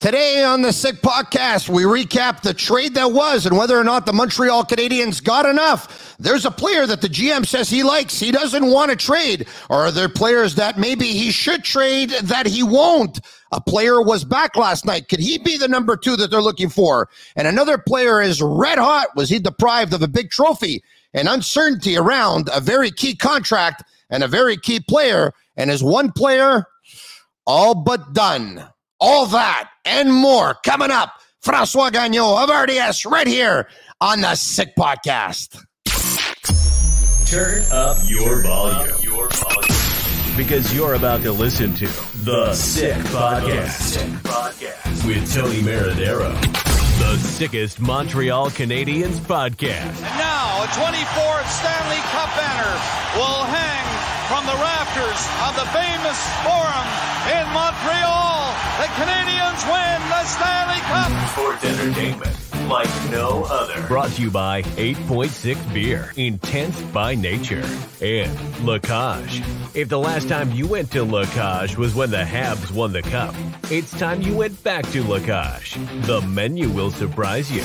Today on the Sick Podcast, we recap the trade that was and whether or not the Montreal Canadiens got enough. There's a player that the GM says he likes, he doesn't want to trade. Or are there players that maybe he should trade that he won't? A player was back last night. Could he be the number two that they're looking for? And another player is red hot. Was he deprived of a big trophy? And uncertainty around a very key contract and a very key player. And is one player all but done? All that and more coming up. Francois Gagnon of RDS right here on the Sick Podcast. Turn up your volume. Your volume. Because you're about to listen to The Sick Podcast, with Tony Marinaro. The sickest Montreal Canadiens podcast. And now, a 24th Stanley Cup banner will hang from the rafters of the famous Forum in Montreal. The Canadiens win the Stanley Cup. Sports entertainment like no other. Brought to you by 8.6 Beer, intense by nature, and La Cage. If the last time you went to La Cage was when the Habs won the cup, it's time you went back to La Cage. The menu will surprise you.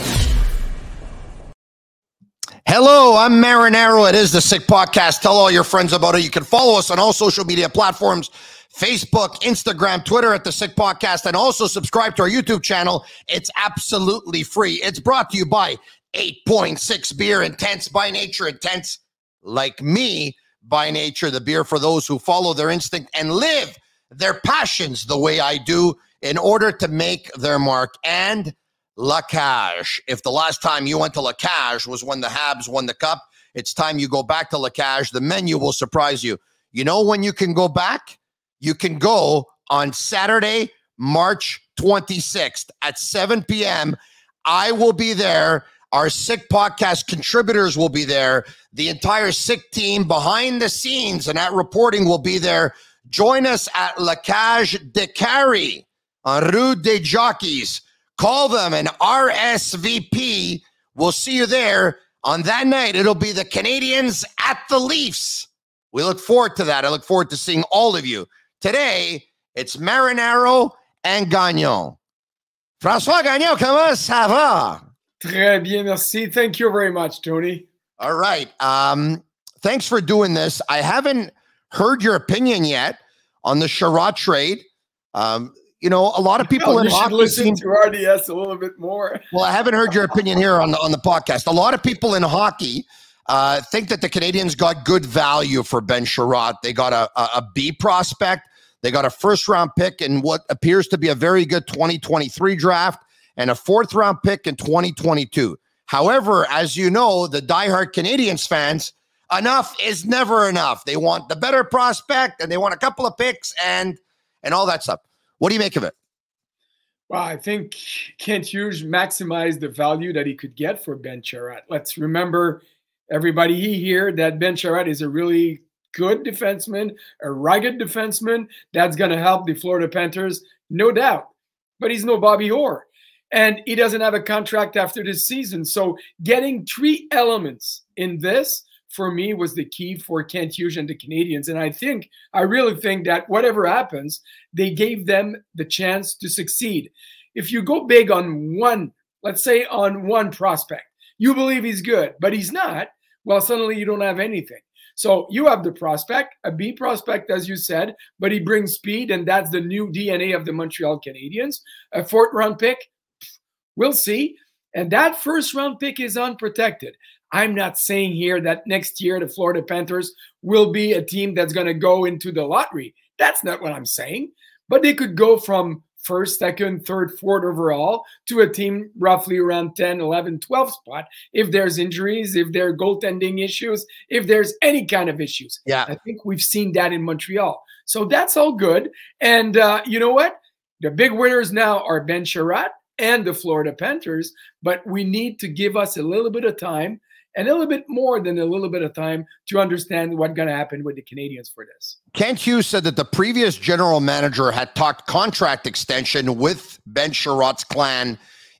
Hello, I'm Marinaro. It is the Sick Podcast. Tell all your friends about it. You can follow us on all social media platforms Facebook, Instagram, Twitter at the Sick Podcast, and also subscribe to our YouTube channel. It's absolutely free. It's brought to you by 8.6 Beer, intense by nature, intense like me by nature. The beer for those who follow their instinct and live their passions the way I do in order to make their mark. And La Cage. If the last time you went to La Cage was when the Habs won the cup, it's time you go back to La Cage. The menu will surprise you. You know when you can go back? You can go on Saturday, March 26th at 7 p.m. I will be there. Our Sick Podcast contributors will be there. The entire Sick team behind the scenes and at reporting will be there. Join us at La Cage Décarie on Rue des Jockeys. Call them and RSVP. We'll see you there. On that night, it'll be the Canadians at the Leafs. We look forward to that. I look forward to seeing all of you. Today, it's Marinaro and Gagnon. François Gagnon, comment ça va? Très bien, merci. Thank you very much, Tony. All right. Um, thanks for doing this. I haven't heard your opinion yet on the Chiarot trade. Um, you know, a lot of people No, in hockey listen seem to RDS a little bit more. Well, I haven't heard your opinion here on the on the podcast. A lot of people in hockey uh, think that the Canadians got good value for Ben Chiarot. They got a, a, a B prospect. They got a first round pick in what appears to be a very good 2023 draft and a fourth round pick in 2022. However, as you know, the diehard Canadians fans, enough is never enough. They want the better prospect and they want a couple of picks and and all that stuff. What do you make of it? Well, I think Kent Hughes maximized the value that he could get for Ben Chiarot. Let's remember, everybody here, that Ben Chiarot is a really good defenseman, a rugged defenseman that's going to help the Florida Panthers, no doubt. But he's no Bobby Orr. And he doesn't have a contract after this season. So getting three elements in this for me was the key for Kent Hughes and the Canadians. And I think, I really think that whatever happens, they gave them the chance to succeed. If you go big on one, let's say on one prospect, you believe he's good, but he's not, well, suddenly you don't have anything. So you have the prospect, a B prospect, as you said, but he brings speed, and that's the new DNA of the Montreal Canadiens. A fourth round pick, we'll see. And that first round pick is unprotected. I'm not saying here that next year the Florida Panthers will be a team that's going to go into the lottery. That's not what I'm saying. But they could go from first, second, third, fourth overall to a team roughly around 10, 11, 12 spot if there's injuries, if there are goaltending issues, if there's any kind of issues. Yeah. I think we've seen that in Montreal. So that's all good. And uh, you know what? The big winners now are Ben Chiarot and the Florida Panthers, but we need to give us a little bit of time a little bit more than a little bit of time to understand what's going to happen with the Canadians for this. Kent Hughes said that the previous general manager had talked contract extension with Ben Chiarot's clan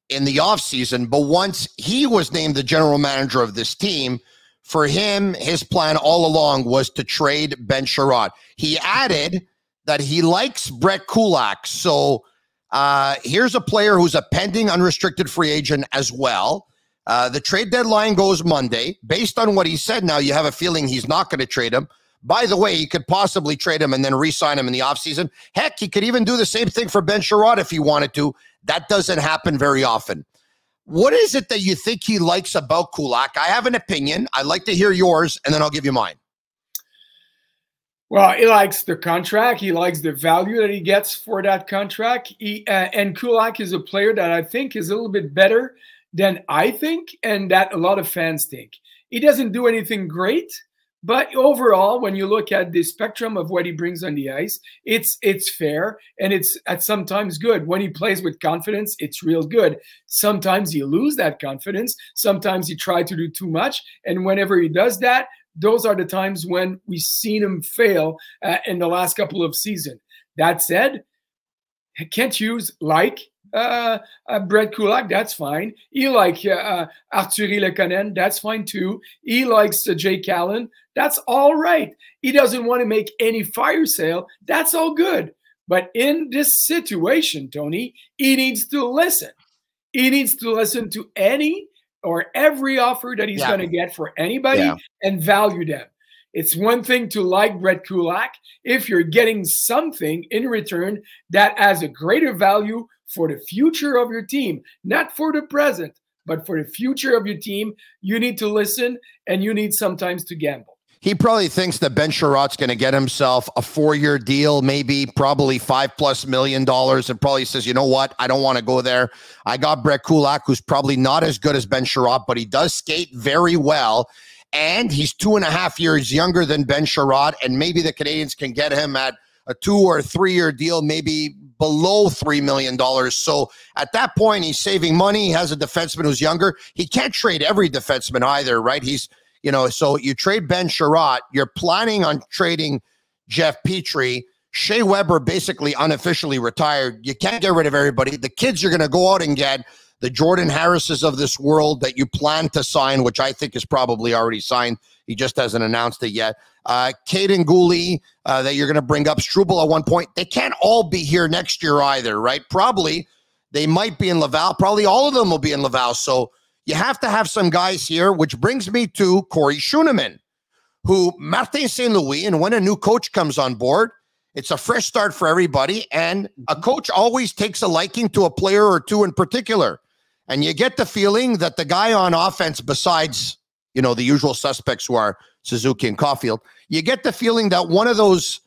in the offseason, but once he was named the general manager of this team, for him, his plan all along was to trade Ben Chiarot. He added that he likes Brett Kulak. So uh, here's a player who's a pending unrestricted free agent as well. Uh, the trade deadline goes Monday. Based on what he said, now you have a feeling he's not going to trade him. By the way, he could possibly trade him and then re sign him in the offseason. Heck, he could even do the same thing for Ben Chiarot if he wanted to. That doesn't happen very often. What is it that you think he likes about Kulak? I have an opinion. I'd like to hear yours, and then I'll give you mine. Well, he likes the contract. He likes the value that he gets for that contract. He, uh, and Kulak is a player that I think is a little bit better than I think and that a lot of fans think. He doesn't do anything great, but overall, when you look at the spectrum of what he brings on the ice, it's it's fair and it's at sometimes good. When he plays with confidence, it's real good. Sometimes you lose that confidence. Sometimes he try to do too much, and whenever he does that, those are the times when we've seen him fail uh, in the last couple of seasons. That said, Kent Hughes like uh, uh, Brett Kulak, that's fine. He likes uh, uh, Artturi that's fine too. He likes uh, Jake Allen, that's all right. He doesn't want to make any fire sale, that's all good. But in this situation, Tony, he needs to listen. He needs to listen to any or every offer that he's yeah. going to get for anybody yeah. and value them. It's one thing to like Brett Kulak if you're getting something in return that has a greater value for the future of your team, not for the present, but for the future of your team. You need to listen and you need sometimes to gamble. He probably thinks that Ben Chiarot's going to get himself a four-year deal, maybe probably five plus million dollars, and probably says, "You know what? I don't want to go there. I got Brett Kulak, who's probably not as good as Ben Chiarot, but he does skate very well." and he's two and a half years younger than Ben Chiarot, and maybe the Canadians can get him at a two or three year deal, maybe below $3 million. So at that point, he's saving money. He has a defenseman who's younger. He can't trade every defenseman either, right? He's, you know, so you trade Ben Chiarot, you're planning on trading Jeff Petry. Shea Weber basically unofficially retired. You can't get rid of everybody. The kids you're going to go out and get the Jordan Harrises of this world that you plan to sign, which I think is probably already signed. He just hasn't announced it yet. Uh, Kaiden Guhle, uh, that you're going to bring up, Struble at one point. They can't all be here next year either, right? Probably they might be in Laval. Probably all of them will be in Laval. So you have to have some guys here, which brings me to Corey Schueneman, who Martin St. Louis, and when a new coach comes on board, it's a fresh start for everybody. And a coach always takes a liking to a player or two in particular. And you get the feeling that the guy on offense, besides, you know, the usual suspects who are Suzuki and Caufield, you get the feeling that one of those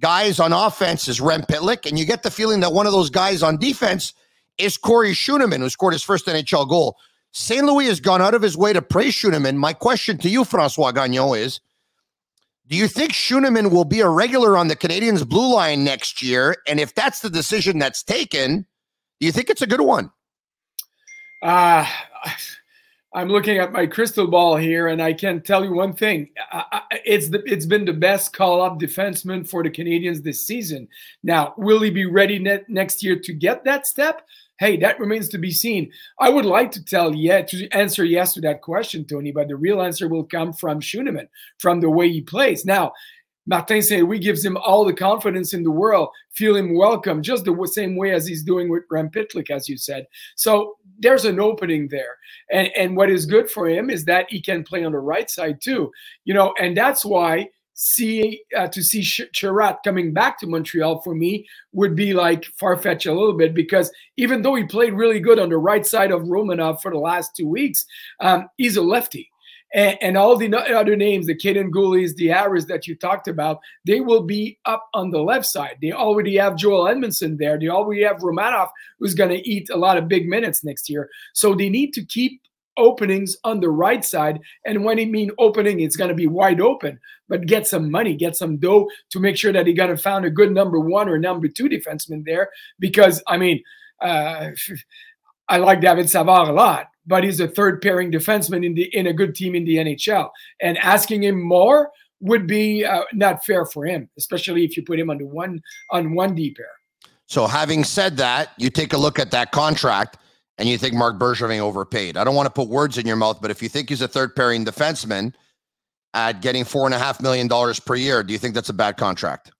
guys on offense is Rem Pitlick, and you get the feeling that one of those guys on defense is Corey Schueneman, who scored his first NHL goal. St. Louis has gone out of his way to praise Schueneman. My question to you, Francois Gagnon, is do you think Schueneman will be a regular on the Canadiens blue line next year? And if that's the decision that's taken, do you think it's a good one? Uh, I'm looking at my crystal ball here, and I can tell you one thing: it's the, it's been the best call-up defenseman for the Canadians this season. Now, will he be ready ne- next year to get that step? Hey, that remains to be seen. I would like to tell yeah to answer yes to that question, Tony, but the real answer will come from Schueneman, from the way he plays. Now, Martin St. Louis gives him all the confidence in the world, feel him welcome, just the same way as he's doing with Rem Pitlick, as you said. So there's an opening there. And, and what is good for him is that he can play on the right side too. You know, and that's why see uh, to see Chiarot coming back to Montreal for me would be like far fetched a little bit because even though he played really good on the right side of Romanov for the last two weeks, um, he's a lefty and, and all the other names, the Kaiden Guhles, the Harris that you talked about, they will be up on the left side. They already have Joel Edmundson there. They already have Romanov, who's going to eat a lot of big minutes next year. So they need to keep openings on the right side. And when I mean opening, it's going to be wide open, but get some money, get some dough to make sure that he got to find a good number one or number two defenseman there. Because, I mean, uh, I like David Savard a lot, but he's a third pairing defenseman in the in a good team in the NHL. And asking him more would be uh, not fair for him, especially if you put him on the one on one D pair. So, having said that, you take a look at that contract and you think Marc Bergevin overpaid. I don't want to put words in your mouth, but if you think he's a third pairing defenseman at getting four and a half million dollars per year, do you think that's a bad contract?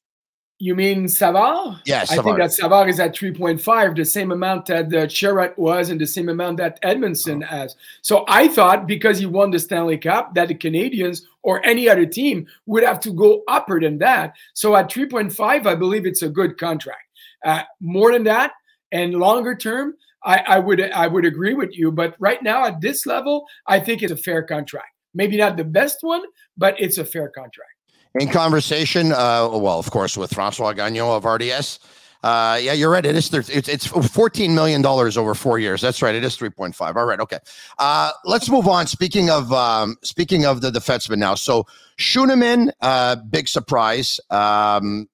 You mean Savard? Yes, I think that Savard is at 3.5, the same amount that the Chiarot was and the same amount that Edmundson oh. has. So I thought because he won the Stanley Cup that the Canadians or any other team would have to go upper than that. So at 3.5, I believe it's a good contract. Uh, more than that and longer term, I, I would I would agree with you. But right now at this level, I think it's a fair contract. Maybe not the best one, but it's a fair contract in conversation. Uh, well, of course, with Francois Gagnon of RDS. Uh, yeah, you're right. It is. It's, it's fourteen million dollars over four years. That's right. It is three point five. All right. Okay. Uh, let's move on. Speaking of um, speaking of the defenseman now. So Schueneman, uh, big surprise. Um,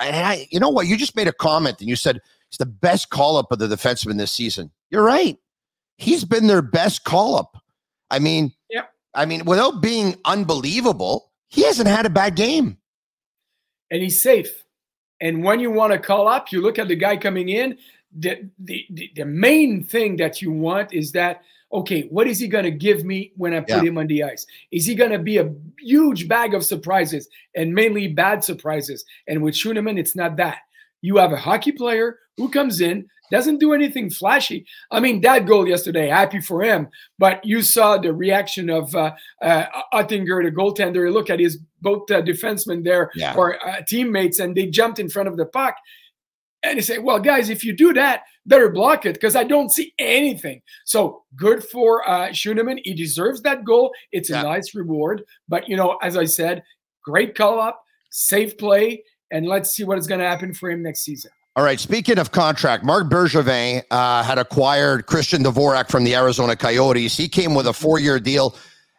I, you know what? You just made a comment and you said it's the best call up of the defenseman this season. You're right. He's been their best call up. I mean, yeah. I mean, without being unbelievable, he hasn't had a bad game. And he's safe. And when you want to call up, you look at the guy coming in. The, the, the main thing that you want is that, okay, what is he going to give me when I put yeah. him on the ice? Is he going to be a huge bag of surprises and mainly bad surprises? And with Schueneman, it's not that. You have a hockey player who comes in, doesn't do anything flashy. I mean, that goal yesterday, happy for him. But you saw the reaction of uh, uh, Oettinger, the goaltender. Look at his both uh, defensemen there yeah. or uh, teammates, and they jumped in front of the puck. And he said, "Well, guys, if you do that, better block it because I don't see anything." So good for uh, Schueneman. He deserves that goal. It's a nice reward. But you know, as I said, great call up, safe play, and let's see what is going to happen for him next season. All right. Speaking of contract, Marc Bergevin uh, had acquired Christian Dvorak from the Arizona Coyotes. He came with a four-year deal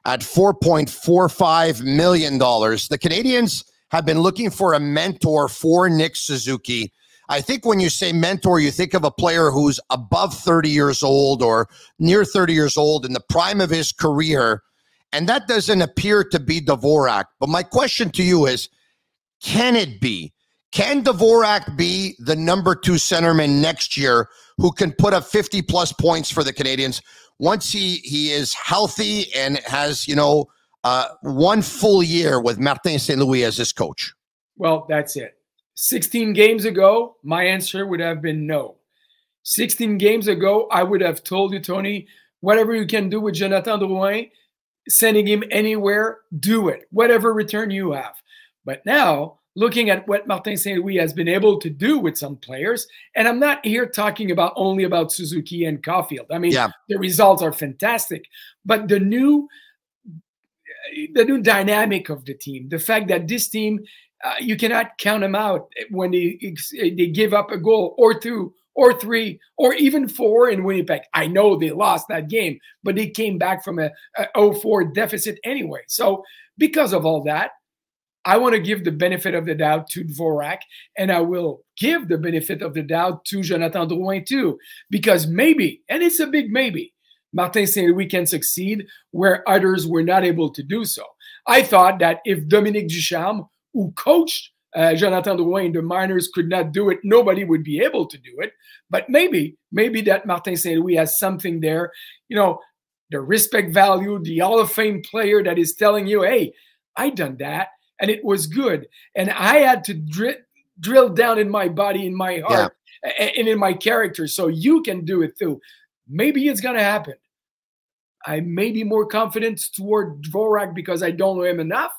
at $4.45 million. The Canadians have been looking for a mentor for Nick Suzuki. I think when you say mentor, you think of a player who's above 30 years old or near 30 years old in the prime of his career. And that doesn't appear to be Dvorak. But my question to you is can it be? Can Dvorak be the number two centerman next year who can put up 50 plus points for the Canadians once he, he is healthy and has, you know, uh, one full year with Martin St. Louis as his coach? Well, that's it. 16 games ago, my answer would have been no. 16 games ago, I would have told you, Tony, whatever you can do with Jonathan Drouin, sending him anywhere, do it, whatever return you have. But now, looking at what Martin St. Louis has been able to do with some players. And I'm not here talking about only about Suzuki and Caufield. I mean, yeah. the results are fantastic, but the new the new dynamic of the team, the fact that this team uh, you cannot count them out when they they give up a goal or two or three or even four in Winnipeg. I know they lost that game, but they came back from a, a 0-4 deficit anyway. So because of all that, I want to give the benefit of the doubt to Dvorak, and I will give the benefit of the doubt to Jonathan Drouin too, because maybe, and it's a big maybe, Martin St. Louis can succeed where others were not able to do so. I thought that if Dominique Ducharme, who coached uh, Jonathan Drouin, the minors could not do it, nobody would be able to do it. But maybe, maybe that Martin St. Louis has something there, you know, the respect value, the Hall of Fame player that is telling you, hey, I done that and it was good. And I had to dri- drill down in my body, in my heart, yeah. and in my character. So you can do it too. Maybe it's going to happen. I may be more confident toward Dvorak because I don't know him enough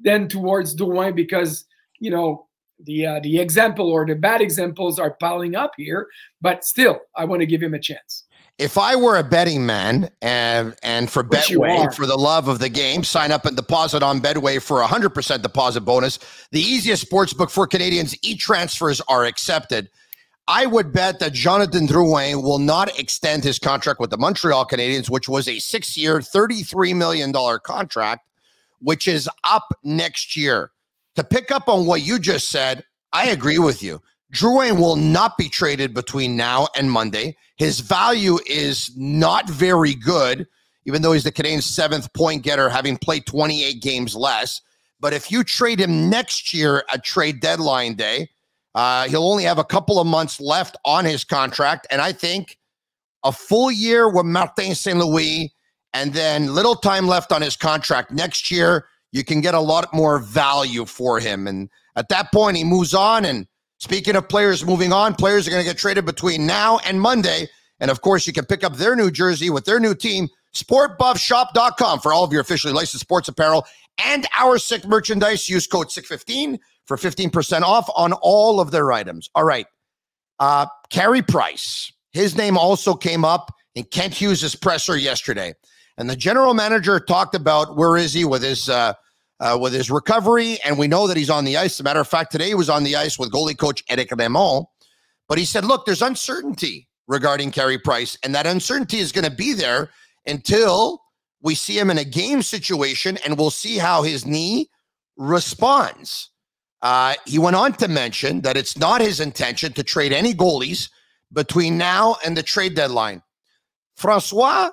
than towards Drouin because, you know, the uh, the example or the bad examples are piling up here. But still, I want to give him a chance. If I were a betting man and and for Which Betway for the love of the game, sign up and deposit on Betway for a hundred percent deposit bonus. The easiest sports book for Canadians. E transfers are accepted. I would bet that Jonathan Drouin will not extend his contract with the Montreal Canadiens, which was a six-year, thirty-three million dollar contract, which is up next year. To pick up on what you just said, I agree with you. Drouin will not be traded between now and Monday. His value is not very good, even though he's the Canadiens' seventh point getter, having played 28 games less. But if you trade him next year at trade deadline day, uh, he'll only have a couple of months left on his contract. And I think a full year with Martin St. Louis and then little time left on his contract next year, you can get a lot more value for him. And at that point, he moves on and Speaking of players moving on, players are going to get traded between now and Monday. And of course, you can pick up their new jersey with their new team, sportbuffshop.com, for all of your officially licensed sports apparel and our sick merchandise. Use code SICK15 for 15% off on all of their items. All right. Uh, Carey Price, his name also came up in Kent Hughes' presser yesterday. And the general manager talked about where is he with his uh, uh, with his recovery, and we know that he's on the ice. As a matter of fact, today he was on the ice with goalie coach Eric Raymond. But he said, look, there's uncertainty regarding Carey Price, and that uncertainty is going to be there until we see him in a game situation, and we'll see how his knee responds. Uh, he went on to mention that it's not his intention to trade any goalies between now and the trade deadline. Francois,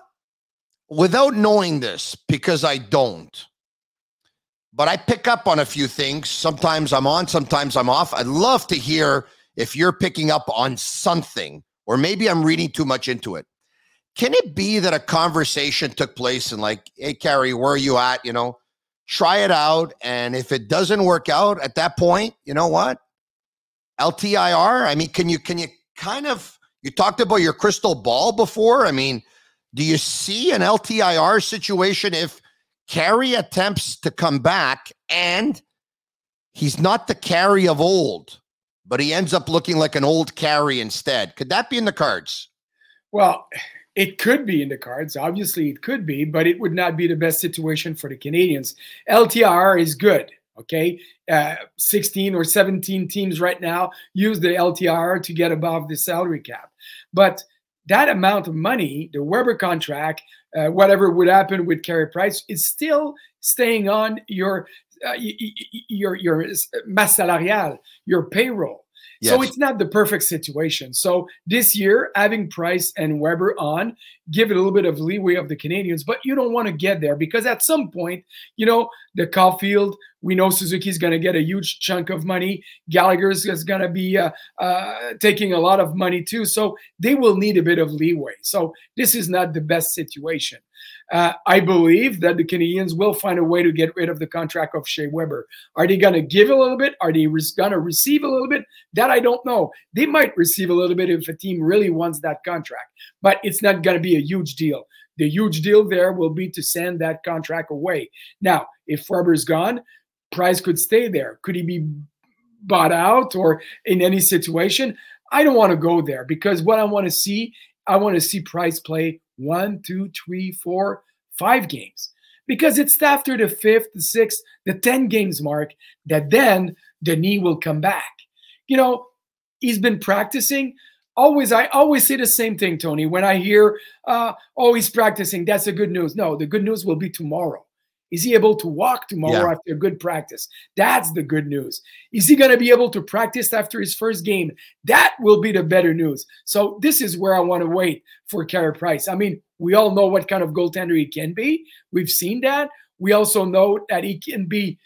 without knowing this, because I don't, but I pick up on a few things. Sometimes I'm on, sometimes I'm off. I'd love to hear if you're picking up on something, or maybe I'm reading too much into it. Can it be that a conversation took place and, like, hey, Carey, where are you at? You know, try it out. And if it doesn't work out at that point, you know what? LTIR. I mean, can you, can you kind of, you talked about your crystal ball before. I mean, do you see an LTIR situation if Carey attempts to come back, and he's not the Carey of old, but he ends up looking like an old Carey instead. Could that be in the cards? Well, it could be in the cards. Obviously, it could be, but it would not be the best situation for the Canadians. LTR is good. Okay. Uh, 16 or 17 teams right now use the LTR to get above the salary cap. But that amount of money, the Weber contract, uh, whatever would happen with Carey Price, is still staying on your uh, your your masse salariale, your payroll. Yes. So it's not the perfect situation. So this year, having Price and Weber on, give it a little bit of leeway of the Canadians, but you don't want to get there because at some point, you know, the Caufield, we know Suzuki's going to get a huge chunk of money. Gallagher's is going to be uh, uh, taking a lot of money too. So they will need a bit of leeway. So this is not the best situation. Uh, I believe that the Canadians will find a way to get rid of the contract of Shea Weber. Are they going to give a little bit? Are they going to receive a little bit? That I don't know. They might receive a little bit if a team really wants that contract, but it's not going to be a huge deal. The huge deal there will be to send that contract away. Now, if Weber's gone, Price could stay there. Could he be bought out or in any situation? I don't want to go there because what I want to see, I want to see Price play one, two, three, four, five games. Because it's after the fifth, the sixth, the 10 games mark that then the knee will come back. You know, he's been practicing. Always, I always say the same thing, Tony. When I hear, uh, oh, he's practicing, that's the good news. No, the good news will be tomorrow. Is he able to walk tomorrow yeah. after a good practice? That's the good news. Is he going to be able to practice after his first game? That will be the better news. So this is where I want to wait for Carey Price. I mean, we all know what kind of goaltender he can be. We've seen that. We also know that he can be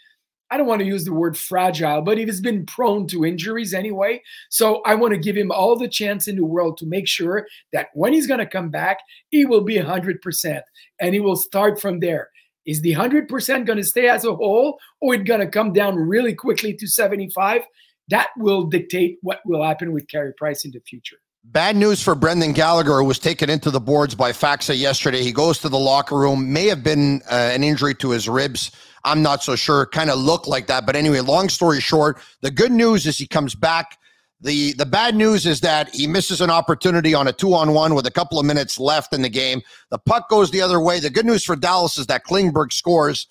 I don't want to use the word fragile, but he's been prone to injuries anyway. So I want to give him all the chance in the world to make sure that when he's going to come back, he will be 100% and he will start from there Is the 100% going to stay as a whole or it going to come down really quickly to 75? That will dictate what will happen with Carey Price in the future. Bad news for Brendan Gallagher, who was taken into the boards by Faksa yesterday. He goes to the locker room. May have been uh, an injury to his ribs. I'm not so sure. Kind of looked like that. But anyway, long story short, the good news is he comes back. The the bad news is that he misses an opportunity on a two on one with a couple of minutes left in the game. The puck goes the other way. The good news for Dallas is that Klingberg scores.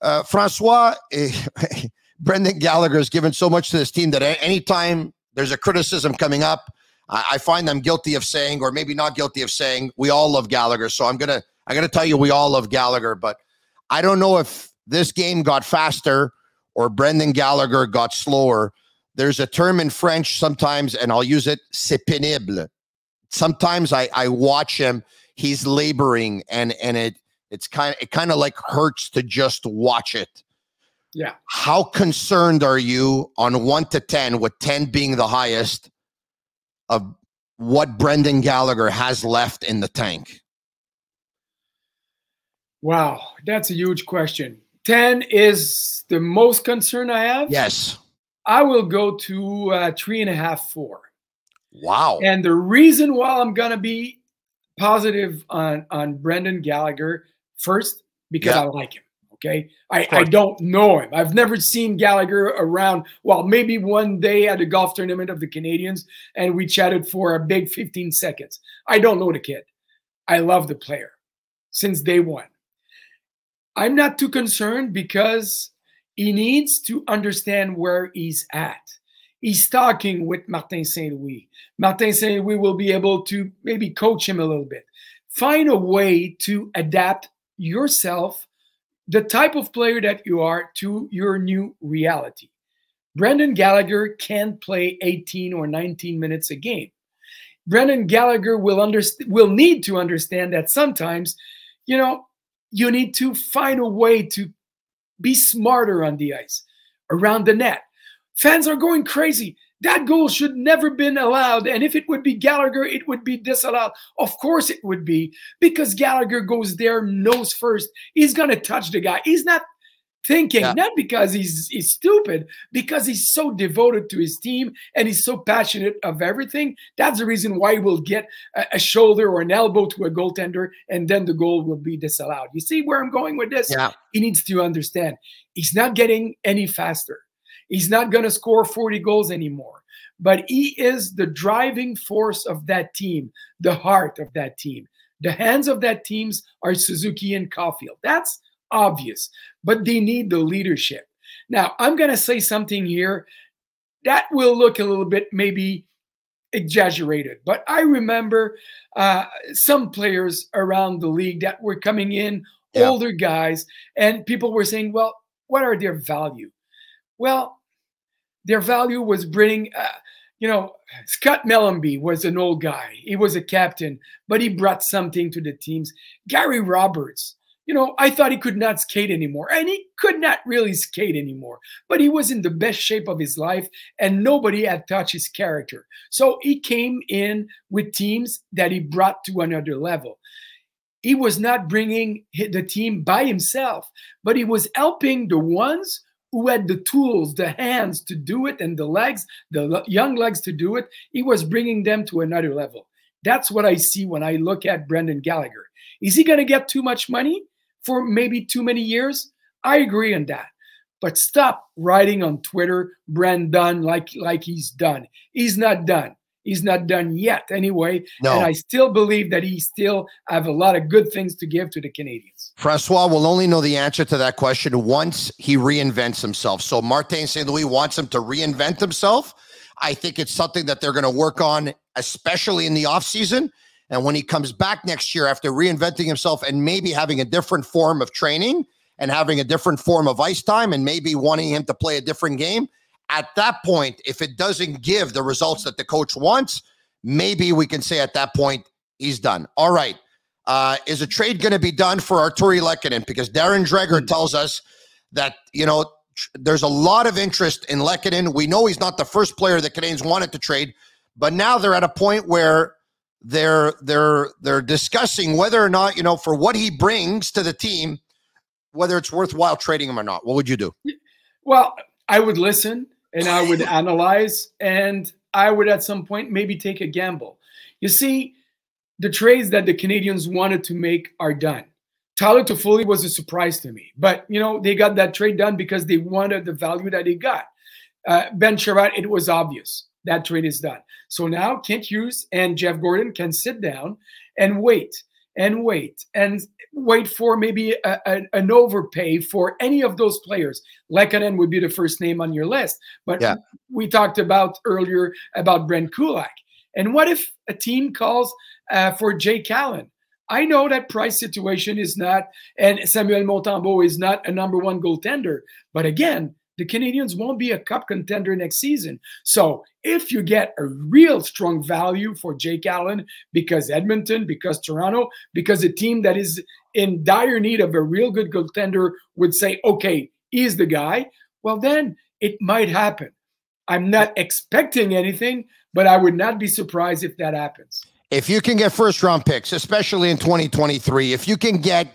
Uh, Francois, eh, Brendan Gallagher has given so much to this team that anytime there's a criticism coming up, I, I find them guilty of saying, or maybe not guilty of saying, we all love Gallagher. So I'm gonna I'm gonna tell you we all love Gallagher, but I don't know if this game got faster or Brendan Gallagher got slower. There's a term in French sometimes, and I'll use it, c'est pénible. Sometimes I, I watch him, he's laboring and and it it's kind of it kind of like hurts to just watch it. Yeah. How concerned are you on one to ten, with 10 being the highest, of what Brendan Gallagher has left in the tank? Wow, that's a huge question. 10 is the most concern I have. Yes. I will go to uh, three and a half, four. Wow. And the reason why I'm going to be positive on, on Brendan Gallagher, first, because yeah. I like him. Okay. I, I don't know him. I've never seen Gallagher around. Well, maybe one day at a golf tournament of the Canadians, and we chatted for a big 15 seconds. I don't know the kid. I love the player since day one. I'm not too concerned because he needs to understand where he's at. He's talking with Martin St. Louis. Martin St. Louis will be able to maybe coach him a little bit. Find a way to adapt yourself, the type of player that you are, to your new reality. Brendan Gallagher can't play 18 or 19 minutes a game. Brendan Gallagher will understand will need to understand that sometimes, you know, you need to find a way to be smarter on the ice, around the net. Fans are going crazy. That goal should never been allowed. And if it would be Gallagher, it would be disallowed. Of course it would be because Gallagher goes there nose first. He's to touch the guy. He's not thinking, yeah. not because he's he's stupid, because he's so devoted to his team and he's so passionate of everything. That's the reason why he will get a, a, shoulder or an elbow to a goaltender, and then the goal will be disallowed. You see where I'm going with this? Yeah. He needs to understand he's not getting any faster. He's not going to score 40 goals anymore. But he is the driving force of that team, the heart of that team. The hands of that teams are Suzuki and Caufield. That's obvious, but they need the leadership. Now, I'm going to say something here that will look a little bit maybe exaggerated, but I remember uh, some players around the league that were coming in, yeah. older guys, and people were saying, well, what are their value? Well, their value was bringing, uh, you know, Scott Mellanby was an old guy. He was a captain, but he brought something to the teams. Gary Roberts, you know, I thought he could not skate anymore. And he could not really skate anymore. But he was in the best shape of his life, and nobody had touched his character. So he came in with teams that he brought to another level. He was not bringing the team by himself, but he was helping the ones who had the tools, the hands to do it, and the legs, the young legs to do it. He was bringing them to another level. That's what I see when I look at Brendan Gallagher. Is he going to get too much money? For maybe too many years. I agree on that. But stop writing on Twitter, Brendan, like like he's done. He's not done. He's not done yet, anyway. No. And I still believe that he still have a lot of good things to give to the Canadians. Francois will only know the answer to that question once he reinvents himself. So Martin St. Louis wants him to reinvent himself. I think it's something that they're going to work on, especially in the offseason. And when he comes back next year after reinventing himself and maybe having a different form of training and having a different form of ice time and maybe wanting him to play a different game, at that point, if it doesn't give the results that the coach wants, maybe we can say at that point he's done. All right. Uh, is a trade going to be done for Artturi Lehkonen? Because Darren Dreger hmm. tells us that, you know, there's a lot of interest in Lehkonen. We know he's not the first player the Canadians wanted to trade, but now they're at a point where they're they're they're discussing whether or not you know for what he brings to the team whether it's worthwhile trading him or not? What would you do? Well, I would listen and I would analyze and I would at some point maybe take a gamble. You see, the trades that the canadians wanted to make are done. Tyler Toffoli was a surprise to me, but you know they got that trade done because they wanted the value that they got. Uh, ben Chiarot, it was obvious that trade is done. So now Kent Hughes and Jeff Gorton can sit down and wait and wait and wait for maybe a, a, an overpay for any of those players. Lehkonen would be the first name on your list, but yeah. we talked about earlier about Brent Kulak. And what if a team calls uh, for Jay Allen? I know that price situation is not, and Samuel Montembeault is not a number one goaltender. But again, the Canadiens won't be a cup contender next season. So if you get a real strong value for Jake Allen, because Edmonton, because Toronto, because a team that is in dire need of a real good goaltender would say, okay, he's the guy, well, then it might happen. I'm not expecting anything, but I would not be surprised if that happens. If you can get first round picks, especially in 2023, if you can get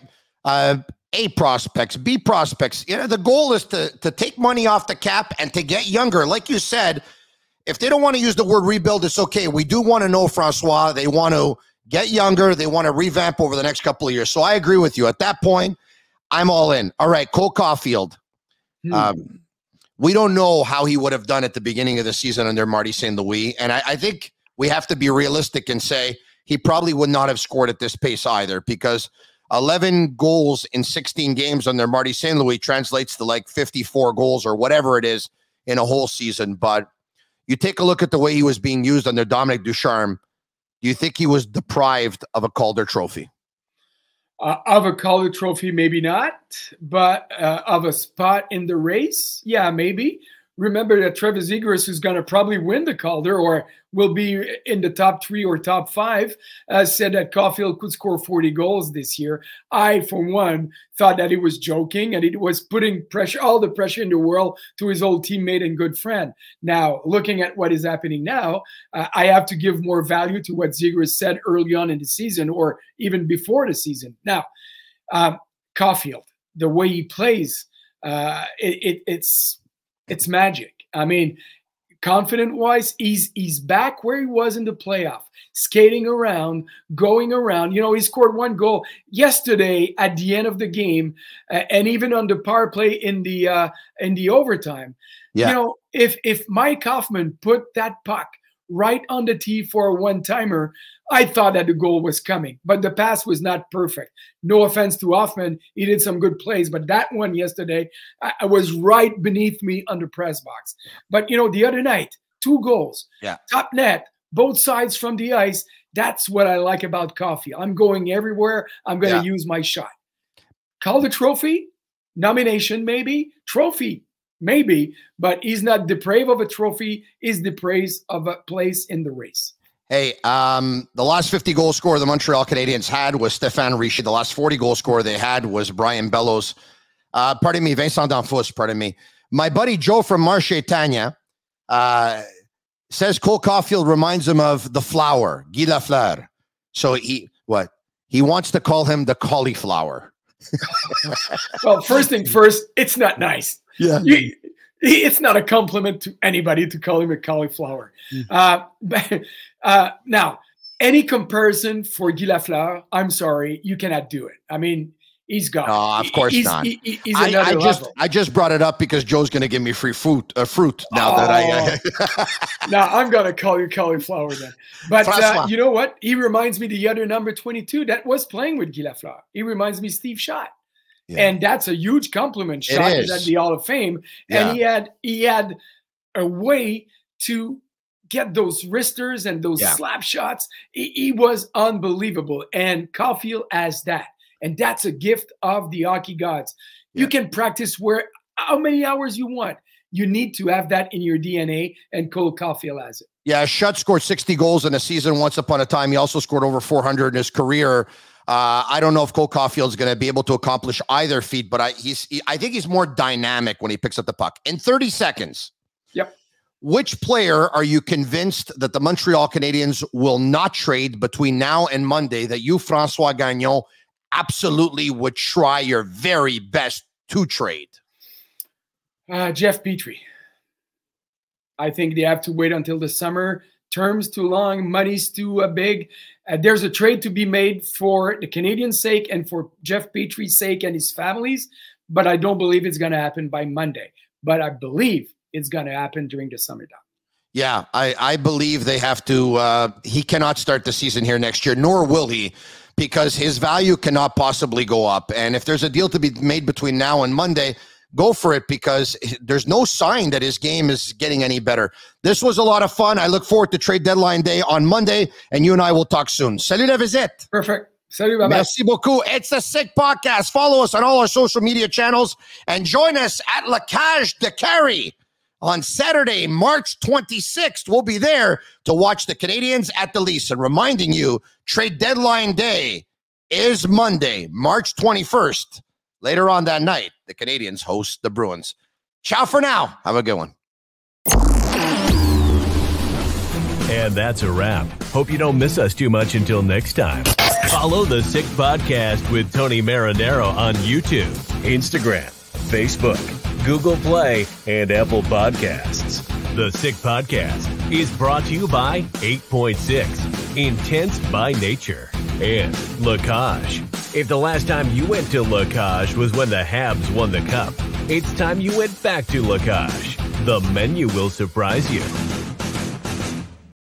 uh, a prospects, B prospects. You know, the goal is to to take money off the cap and to get younger. Like you said, if they don't want to use the word rebuild, it's okay. We do want to know, Francois. They want to get younger. They want to revamp over the next couple of years. So I agree with you. At that point, I'm all in. All right, Cole Caufield. Hmm. Um, we don't know how he would have done at the beginning of the season under Marty St. Louis, and I, I think we have to be realistic and say he probably would not have scored at this pace either because 11 goals in 16 games under Marty St. Louis translates to like 54 goals or whatever it is in a whole season. But you take a look at the way he was being used under Dominique Ducharme. Do you think he was deprived of a Calder trophy? Uh, of a Calder trophy, maybe not, but uh, of a spot in the race, yeah, maybe remember that Trevor Zegras, is going to probably win the Calder or will be in the top three or top five, uh, said that Caufield could score 40 goals this year. I, for one, thought that he was joking and it was putting pressure, all the pressure in the world, to his old teammate and good friend. Now, looking at what is happening now, uh, I have to give more value to what Zegras said early on in the season or even before the season. Now, um, Caufield, the way he plays, uh, it, it, it's it's magic. I mean, confident wise, he's he's back where he was in the playoff, skating around, going around. You know, he scored one goal yesterday at the end of the game, uh, and even on the power play in the uh, in the overtime. Yeah. You know, if if Mike Hoffman put that puck right on the tee for a one timer, I thought that the goal was coming, but the pass was not perfect. No offense to Hoffman, he did some good plays, but that one yesterday I, I was right beneath me on the press box. But you know, the other night, two goals, yeah, top net, both sides from the ice. That's what I like about Coffee. I'm going everywhere. I'm going to yeah. use my shot. Calder trophy nomination, maybe trophy maybe, but he's not depraved of a trophy. He's depraved of a place in the race. Hey, um, the last 50 goal scorer the Montreal Canadiens had was Stéphane Richer. The last 40 goal scorer they had was Brian Bellows. Uh, pardon me, Vincent Damphousse, pardon me. My buddy Joe from Marche Tanya uh, says Cole Caufield reminds him of the flower, Guy Lafleur. So he, what? He wants to call him the cauliflower. well, first thing first, it's not nice. Yeah. You, it's not a compliment to anybody to call him a cauliflower. Mm. Uh, but, uh, now, any comparison for Guy Lafleur, I'm sorry, you cannot do it. I mean, he's gone. No, of course he's, not. He, he's I, I just level. I just brought it up because Joe's going to give me free fruit uh, fruit now oh. that I. Uh, now I'm going to call you cauliflower then. But uh, you know what? He reminds me the other number 22 that was playing with Guy Lafleur. He reminds me Steve Shutt. Yeah. And that's a huge compliment. Shutt is at the Hall of Fame, yeah. and he had he had a way to get those wristers and those yeah. slap shots. He, he, was unbelievable, and Caufield has that, and that's a gift of the hockey gods. You can practice where how many hours you want. You need to have that in your DNA, and Cole Caufield has it. Yeah, Shutt scored 60 goals in a season once upon a time. He also scored over 400 in his career. Uh, I don't know if Cole Caufield is going to be able to accomplish either feat, but I he's he, I think he's more dynamic when he picks up the puck. In 30 seconds. Yep. Which player are you convinced that the Montreal Canadiens will not trade between now and Monday that you, Francois Gagnon, absolutely would try your very best to trade? Uh, Jeff Petry. I think they have to wait until the summer. Terms too long, money's too uh, big. Uh, there's a trade to be made for the Canadians' sake and for Jeff Petry's sake and his family's, but I don't believe it's going to happen by Monday. But I believe it's going to happen during the summertime. Yeah, I, I believe they have to. Uh, he cannot start the season here next year, nor will he, because his value cannot possibly go up. And if there's a deal to be made between now and Monday, go for it because there's no sign that his game is getting any better. This was a lot of fun. I look forward to trade deadline day on Monday, and you and I will talk soon. Salut la visite. Perfect. Salut, bye Merci beaucoup. It's a Sick Podcast. Follow us on all our social media channels and join us at La Cage Décarie on Saturday, March 26th. We'll be there to watch the Canadiens at the Leafs. And reminding you, trade deadline day is Monday, March 21st. Later on that night, the Canadiens host the Bruins. Ciao for now. Have a good one. And that's a wrap. Hope you don't miss us too much until next time. Follow the Sick Podcast with Tony Marinaro on YouTube, Instagram, Facebook, Google Play, and Apple Podcasts. The Sick Podcast is brought to you by 8.6, Intense by Nature, and La Cage. If the last time you went to La Cage was when the Habs won the cup, it's time you went back to La Cage. The menu will surprise you.